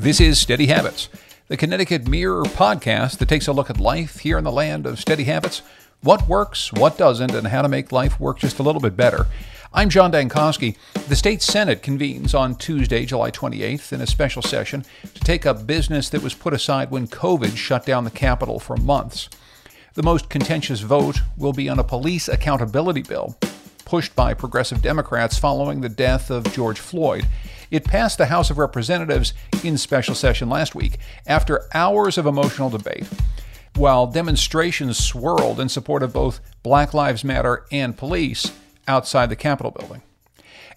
This is Steady Habits, the Connecticut Mirror podcast that takes a look at life here in the land of steady habits, what works, what doesn't, and how to make life work just a little bit better. I'm John Dankosky. The state senate convenes on Tuesday, July 28th, in a special session to take up business that was put aside when COVID shut down the Capitol for months. The most contentious vote will be on a police accountability bill pushed by progressive Democrats following the death of George Floyd. It passed the House of Representatives in special session last week after hours of emotional debate. While demonstrations swirled in support of both Black Lives Matter and police outside the Capitol building.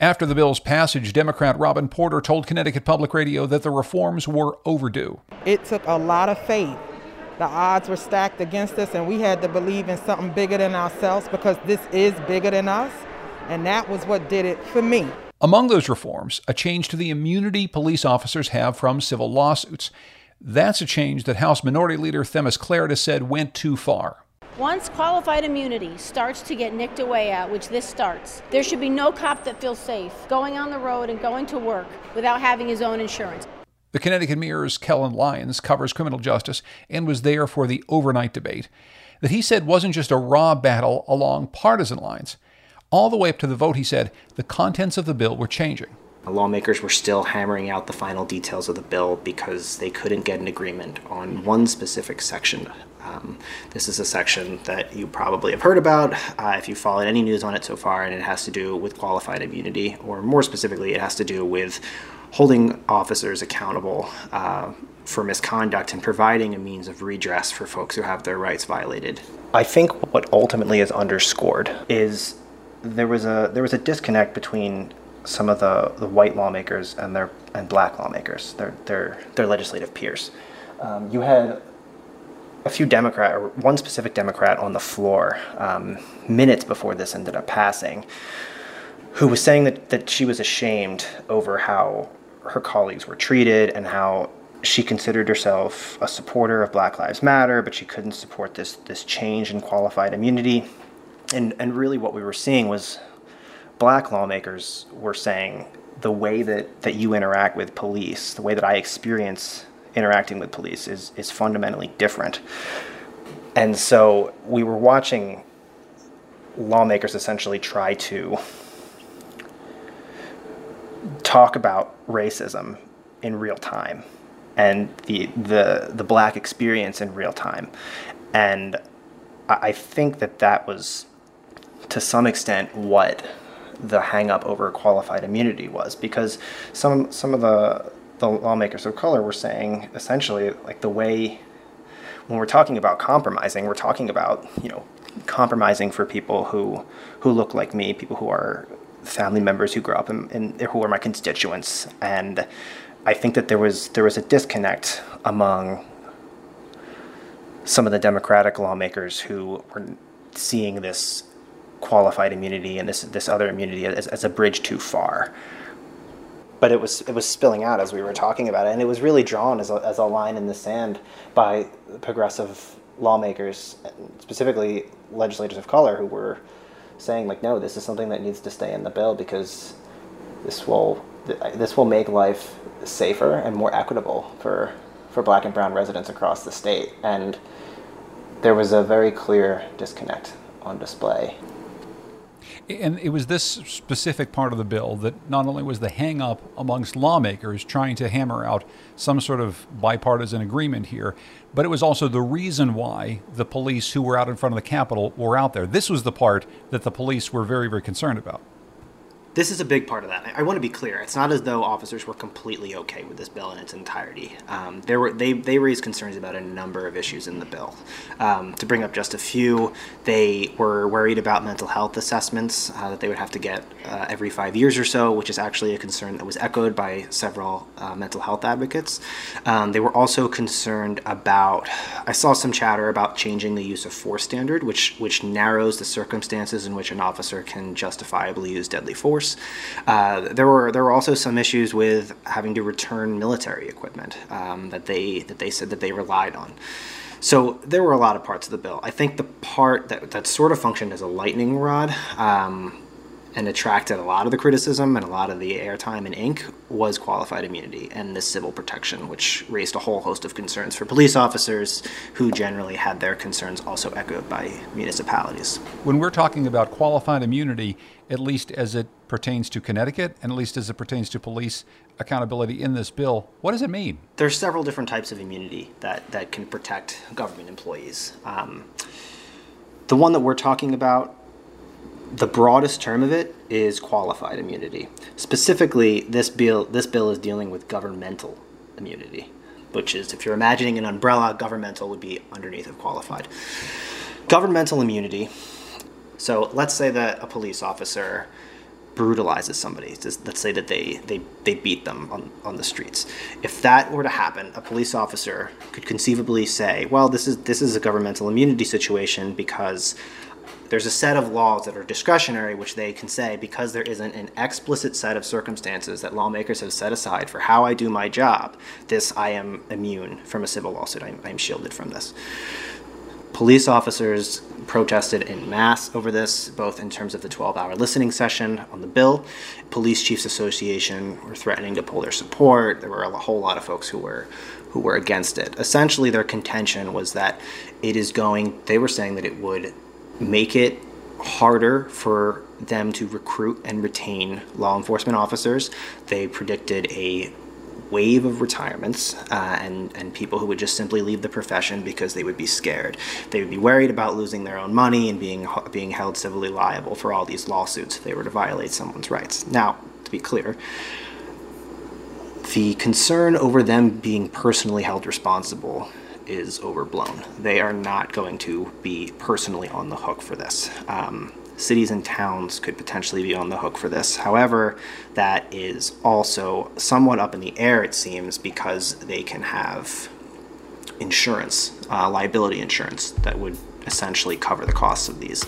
After the bill's passage, Democrat Robin Porter told Connecticut Public Radio that the reforms were overdue. It took a lot of faith. The odds were stacked against us, and we had to believe in something bigger than ourselves because this is bigger than us. And that was what did it for me. Among those reforms, a change to the immunity police officers have from civil lawsuits. That's a change that House Minority Leader Themis Klarides said went too far. Once qualified immunity starts to get nicked away at, which this starts, there should be no cop that feels safe going on the road and going to work without having his own insurance. The Connecticut Mirror's Kelan Lyons covers criminal justice and was there for the overnight debate that he said wasn't just a raw battle along partisan lines. All the way up to the vote, he said the contents of the bill were changing. Lawmakers were still hammering out the final details of the bill because they couldn't get an agreement on one specific section. Um, this is a section that you probably have heard about uh, if you followed any news on it so far, and it has to do with qualified immunity, or more specifically, it has to do with holding officers accountable uh, for misconduct and providing a means of redress for folks who have their rights violated. I think what ultimately is underscored is there was a there was a disconnect between some of the, the white lawmakers and their and black lawmakers, their their their legislative peers. Um, you had a few Democrat or one specific Democrat on the floor um, minutes before this ended up passing, who was saying that, that she was ashamed over how her colleagues were treated and how she considered herself a supporter of Black Lives Matter, but she couldn't support this this change in qualified immunity. And and really what we were seeing was black lawmakers were saying the way that, that you interact with police, the way that I experience interacting with police is is fundamentally different. And so we were watching lawmakers essentially try to talk about racism in real time and the the the black experience in real time and I think that that was to some extent what the hang up over qualified immunity was because some some of the the lawmakers of color were saying essentially like the way when we're talking about compromising we're talking about you know compromising for people who who look like me people who are family members who grew up in, in who are my constituents, and I think that there was there was a disconnect among some of the Democratic lawmakers who were seeing this qualified immunity and this this other immunity as, as a bridge too far. But it was it was spilling out as we were talking about it, and it was really drawn as a, as a line in the sand by progressive lawmakers, specifically legislators of color, who were saying like, no, this is something that needs to stay in the bill because this will this will make life safer and more equitable for for black and brown residents across the state. And there was a very clear disconnect on display. And it was this specific part of the bill that not only was the hang up amongst lawmakers trying to hammer out some sort of bipartisan agreement here, but it was also the reason why the police who were out in front of the Capitol were out there. This was the part that the police were very, very concerned about. This is a big part of that. I want to be clear. It's not as though officers were completely okay with this bill in its entirety. Um, there were they they raised concerns about a number of issues in the bill. Um, to bring up just a few, they were worried about mental health assessments uh, that they would have to get uh, every five years or so, which is actually a concern that was echoed by several uh, mental health advocates. Um, they were also concerned about. I saw some chatter about changing the use of force standard, which which narrows the circumstances in which an officer can justifiably use deadly force. Uh, there were there were also some issues with having to return military equipment um, that they that they said that they relied on. So there were a lot of parts of the bill. I think the part that, that sort of functioned as a lightning rod um, and attracted a lot of the criticism and a lot of the airtime and ink was qualified immunity and this civil protection, which raised a whole host of concerns for police officers who generally had their concerns also echoed by municipalities. When we're talking about qualified immunity, at least as it pertains to Connecticut and at least as it pertains to police accountability in this bill, what does it mean? There's several different types of immunity that, that can protect government employees. Um, the one that we're talking about the broadest term of it is qualified immunity. Specifically, this bill this bill is dealing with governmental immunity, which is if you're imagining an umbrella, governmental would be underneath of qualified. Governmental immunity. So let's say that a police officer brutalizes somebody. Let's say that they, they, they beat them on, on the streets. If that were to happen, a police officer could conceivably say, well, this is this is a governmental immunity situation because there's a set of laws that are discretionary, which they can say because there isn't an explicit set of circumstances that lawmakers have set aside for how I do my job, this I am immune from a civil lawsuit. I'm, I'm shielded from this. Police officers protested in mass over this, both in terms of the 12 hour listening session on the bill. Police Chiefs Association were threatening to pull their support. There were a whole lot of folks who were who were against it. Essentially, their contention was that it is going, they were saying that it would make it harder for them to recruit and retain law enforcement officers. They predicted a wave of retirements uh, and, and people who would just simply leave the profession because they would be scared. They would be worried about losing their own money and being, being held civilly liable for all these lawsuits if they were to violate someone's rights. Now, to be clear, the concern over them being personally held responsible is overblown. They are not going to be personally on the hook for this. Um, cities and towns could potentially be on the hook for this. However, that is also somewhat up in the air, it seems, because they can have insurance, uh, liability insurance, that would essentially cover the costs of these.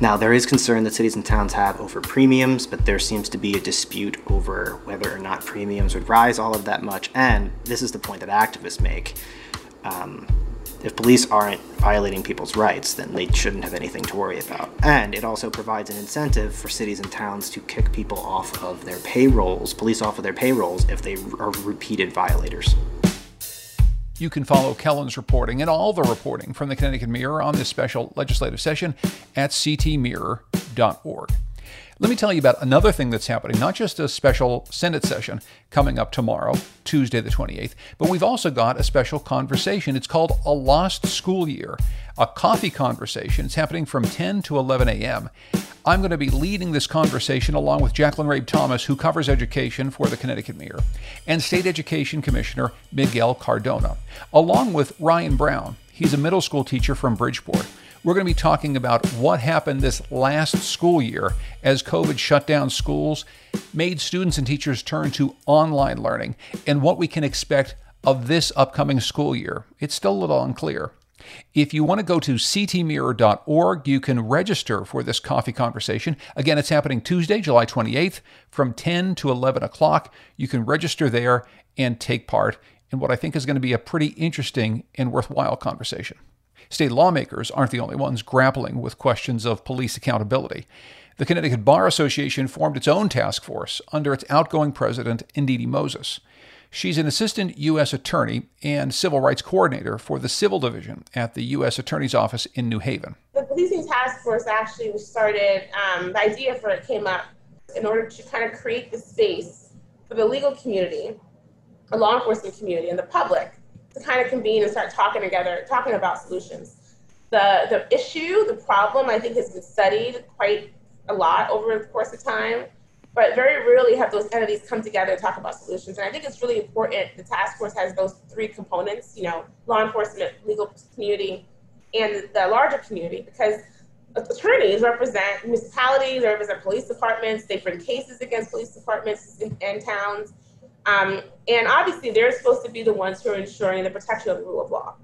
Now, there is concern that cities and towns have over premiums, but there seems to be a dispute over whether or not premiums would rise all of that much. And this is the point that activists make um, if police aren't violating people's rights, then they shouldn't have anything to worry about. And it also provides an incentive for cities and towns to kick people off of their payrolls, police off of their payrolls, if they are repeated violators. You can follow Kelan's reporting and all the reporting from the Connecticut Mirror on this special legislative session at ctmirror.org. Let me tell you about another thing that's happening, not just a special Senate session coming up tomorrow, Tuesday the 28th, but we've also got a special conversation. It's called A Lost School Year, a coffee conversation. It's happening from 10 to 11 a.m. I'm going to be leading this conversation along with Jacqueline Rabe Thomas, who covers education for the Connecticut Mirror, and State Education Commissioner Miguel Cardona, along with Ryan Brown. He's a middle school teacher from Bridgeport. We're going to be talking about what happened this last school year as COVID shut down schools, made students and teachers turn to online learning, and what we can expect of this upcoming school year. It's still a little unclear. If you want to go to ctmirror.org, you can register for this coffee conversation. Again, it's happening Tuesday, July 28th from 10 to 11 o'clock. You can register there and take part in what I think is going to be a pretty interesting and worthwhile conversation. State lawmakers aren't the only ones grappling with questions of police accountability. The Connecticut Bar Association formed its own task force under its outgoing president, Ndidi Moses. She's an assistant U.S. attorney and civil rights coordinator for the civil division at the U.S. Attorney's Office in New Haven. The policing task force actually was started, um, the idea for it came up in order to kind of create the space for the legal community, the law enforcement community, and the public to kind of convene and start talking together, talking about solutions. The, the issue, the problem, I think has been studied quite a lot over the course of time, but very rarely have those entities come together and talk about solutions. And I think it's really important. The task force has those three components, you know, law enforcement, legal community, and the larger community, because attorneys represent municipalities, they represent police departments, they bring cases against police departments and towns. Um, and obviously, they're supposed to be the ones who are ensuring the protection of the rule of law.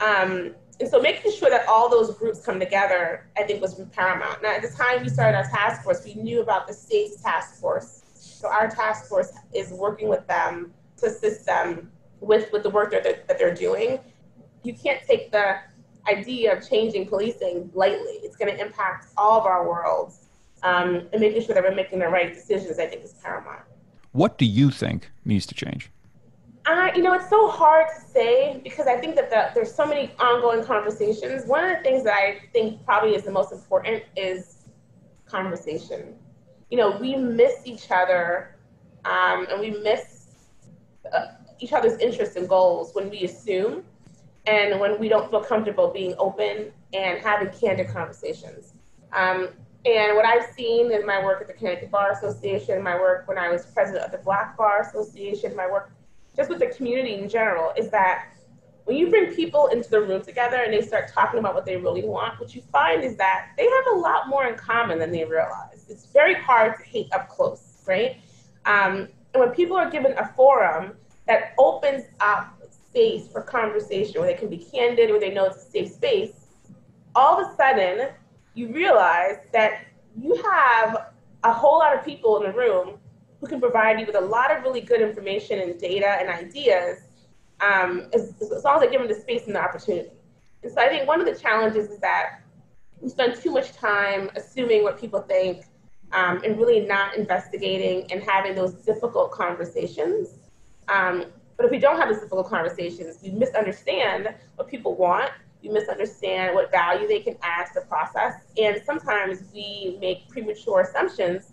Um, and so making sure that all those groups come together, I think, was paramount. Now, at the time we started our task force, we knew about the state's task force. So our task force is working with them to assist them with, with the work that they're, that they're doing. You can't take the idea of changing policing lightly. It's going to impact all of our worlds um, and making sure that we're making the right decisions, I think is paramount. What do you think needs to change? Uh, you know, it's so hard to say because I think that the, there's so many ongoing conversations. One of the things that I think probably is the most important is conversation. You know, we miss each other um, and we miss uh, each other's interests and goals when we assume and when we don't feel comfortable being open and having candid conversations. Um, and what I've seen in my work at the Connecticut Bar Association, my work when I was president of the Black Bar Association, my work just with the community in general, is that when you bring people into the room together and they start talking about what they really want, what you find is that they have a lot more in common than they realize. It's very hard to hate up close, right? Um, and when people are given a forum that opens up space for conversation where they can be candid, where they know it's a safe space, all of a sudden you realize that you have a whole lot of people in the room who can provide you with a lot of really good information and data and ideas um, as, as long as they're given the space and the opportunity. And so I think one of the challenges is that we spend too much time assuming what people think um, and really not investigating and having those difficult conversations. Um, but if we don't have those difficult conversations, we misunderstand what people want, we misunderstand what value they can add to the process, and sometimes we make premature assumptions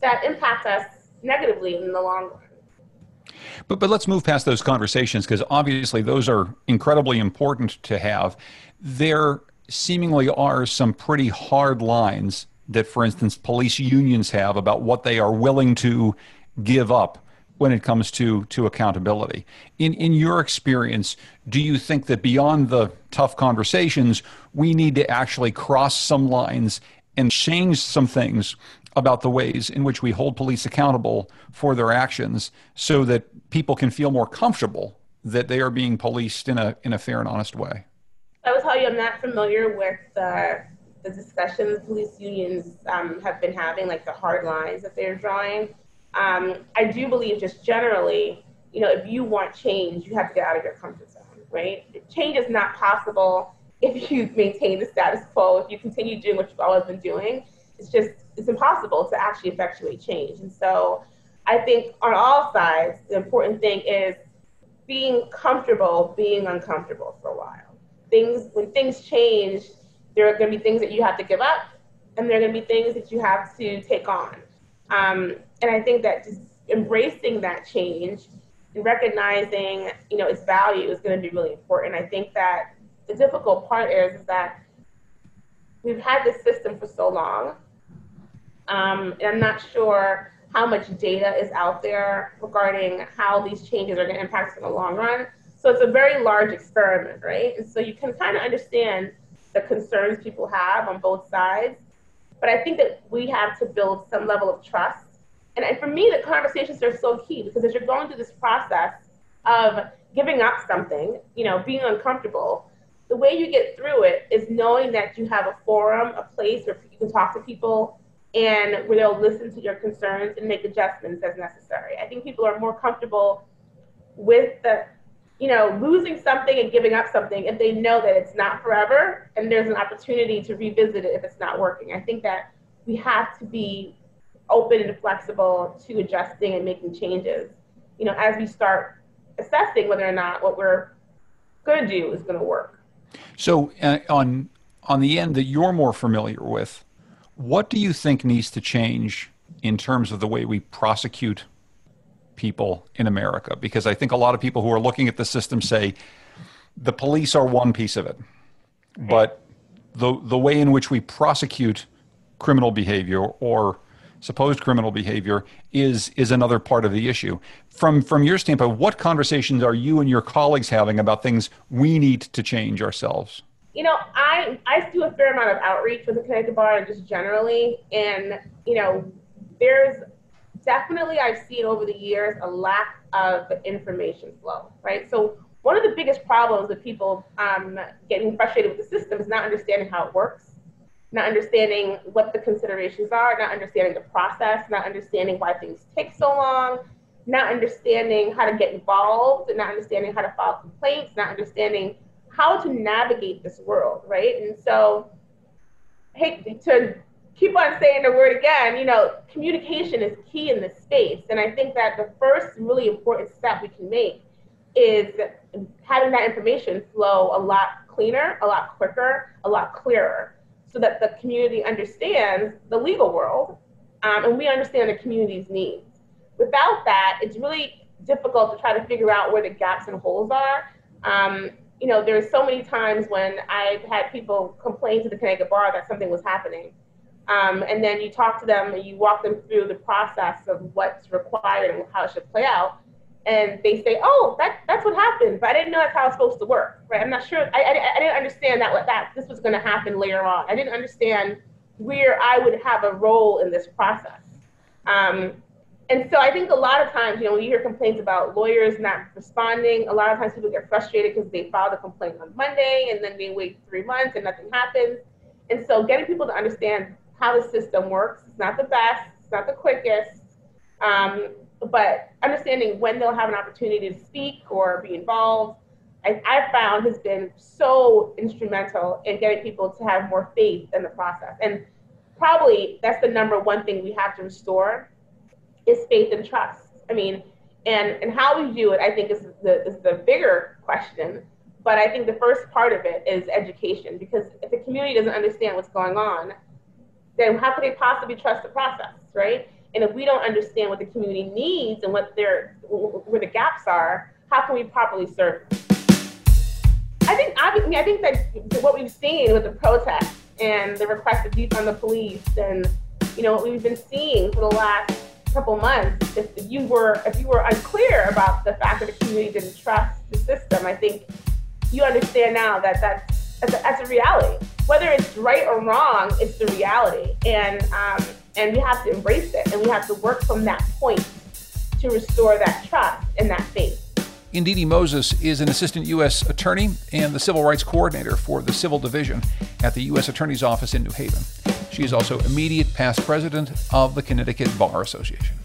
that impact us negatively in the long run. But but let's move past those conversations because obviously those are incredibly important to have. There seemingly are some pretty hard lines that, for instance, police unions have about what they are willing to give up when it comes to to accountability. In in your experience, do you think that beyond the tough conversations, we need to actually cross some lines and change some things about the ways in which we hold police accountable for their actions so that people can feel more comfortable that they are being policed in a in a fair and honest way. I will tell you, I'm not familiar with the the discussions police unions um, have been having, like the hard lines that they're drawing. Um, I do believe, just generally, you know, if you want change, you have to get out of your comfort zone, right? Change is not possible if you maintain the status quo, if you continue doing what you've always been doing. It's just it's impossible to actually effectuate change. And so I think on all sides, the important thing is being comfortable being uncomfortable for a while. Things when things change, there are going to be things that you have to give up, and there are going to be things that you have to take on. Um, and I think that just embracing that change and recognizing, you know, its value is going to be really important. I think that the difficult part is, is that we've had this system for so long um, and I'm not sure how much data is out there regarding how these changes are going to impact us in the long run. So it's a very large experiment, right? And so you can kind of understand the concerns people have on both sides. But I think that we have to build some level of trust. And, and for me, the conversations are so key because as you're going through this process of giving up something, you know, being uncomfortable, the way you get through it is knowing that you have a forum, a place where you can talk to people and where they'll listen to your concerns and make adjustments as necessary. I think people are more comfortable with the, you know, losing something and giving up something if they know that it's not forever and there's an opportunity to revisit it if it's not working. I think that we have to be open and flexible to adjusting and making changes, you know, as we start assessing whether or not what we're going to do is going to work. So uh, on on the end that you're more familiar with, what do you think needs to change in terms of the way we prosecute people in America? Because I think a lot of people who are looking at the system say the police are one piece of it, but the the way in which we prosecute criminal behavior or supposed criminal behavior is is another part of the issue. From from your standpoint, what conversations are you and your colleagues having about things we need to change ourselves? you know, I I do a fair amount of outreach with the Connecticut Bar and just generally, and you know, there's definitely I've seen over the years a lack of information flow, right? So one of the biggest problems with people um, getting frustrated with the system is not understanding how it works, not understanding what the considerations are, not understanding the process, not understanding why things take so long, not understanding how to get involved, and not understanding how to file complaints, not understanding how to navigate this world, right? And so, hey, to keep on saying the word again, you know, communication is key in this space. And I think that the first really important step we can make is having that information flow a lot cleaner, a lot quicker, a lot clearer, so that the community understands the legal world um, and we understand the community's needs. Without that, it's really difficult to try to figure out where the gaps and holes are. Um, you know, there's so many times when I've had people complain to the Connecticut Bar that something was happening. Um, and then you talk to them and you walk them through the process of what's required and how it should play out. And they say, "Oh, that, that's what happened, but I didn't know that's how it's supposed to work." Right? I'm not sure. I, I, I didn't understand that that this was going to happen later on. I didn't understand where I would have a role in this process. Um, and so I think a lot of times, you know, when you hear complaints about lawyers not responding, a lot of times people get frustrated because they filed a complaint on Monday and then they wait three months and nothing happens. And so getting people to understand how the system works, it's not the best, it's not the quickest, um, but understanding when they'll have an opportunity to speak or be involved, I, I found has been so instrumental in getting people to have more faith in the process. And probably that's the number one thing we have to restore is faith and trust. I mean, and and how we do it, I think is the is the bigger question. But I think the first part of it is education, because if the community doesn't understand what's going on, then how could they possibly trust the process, right? And if we don't understand what the community needs and what their where the gaps are, how can we properly serve? I think obviously, I think that what we've seen with the protests and the request to defund the police, and you know what we've been seeing for the last couple months, if you were if you were unclear about the fact that the community didn't trust the system, I think you understand now that that's that's a, that's a reality. Whether it's right or wrong, it's the reality, and um, and we have to embrace it, and we have to work from that point to restore that trust and that faith. Ndidi Moses is an assistant U.S. attorney and the civil rights coordinator for the Civil Division at the U.S. Attorney's Office in New Haven. She is also immediate past president of the Connecticut Bar Association.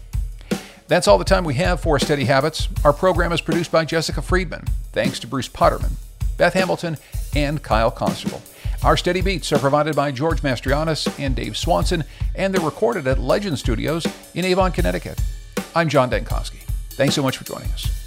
That's all the time we have for Steady Habits. Our program is produced by Jessica Friedman. Thanks to Bruce Putterman, Beth Hamilton, and Kyle Constable. Our steady beats are provided by George Mastrianis and Dave Swanson, and they're recorded at Legend Studios in Avon, Connecticut. I'm John Dankosky. Thanks so much for joining us.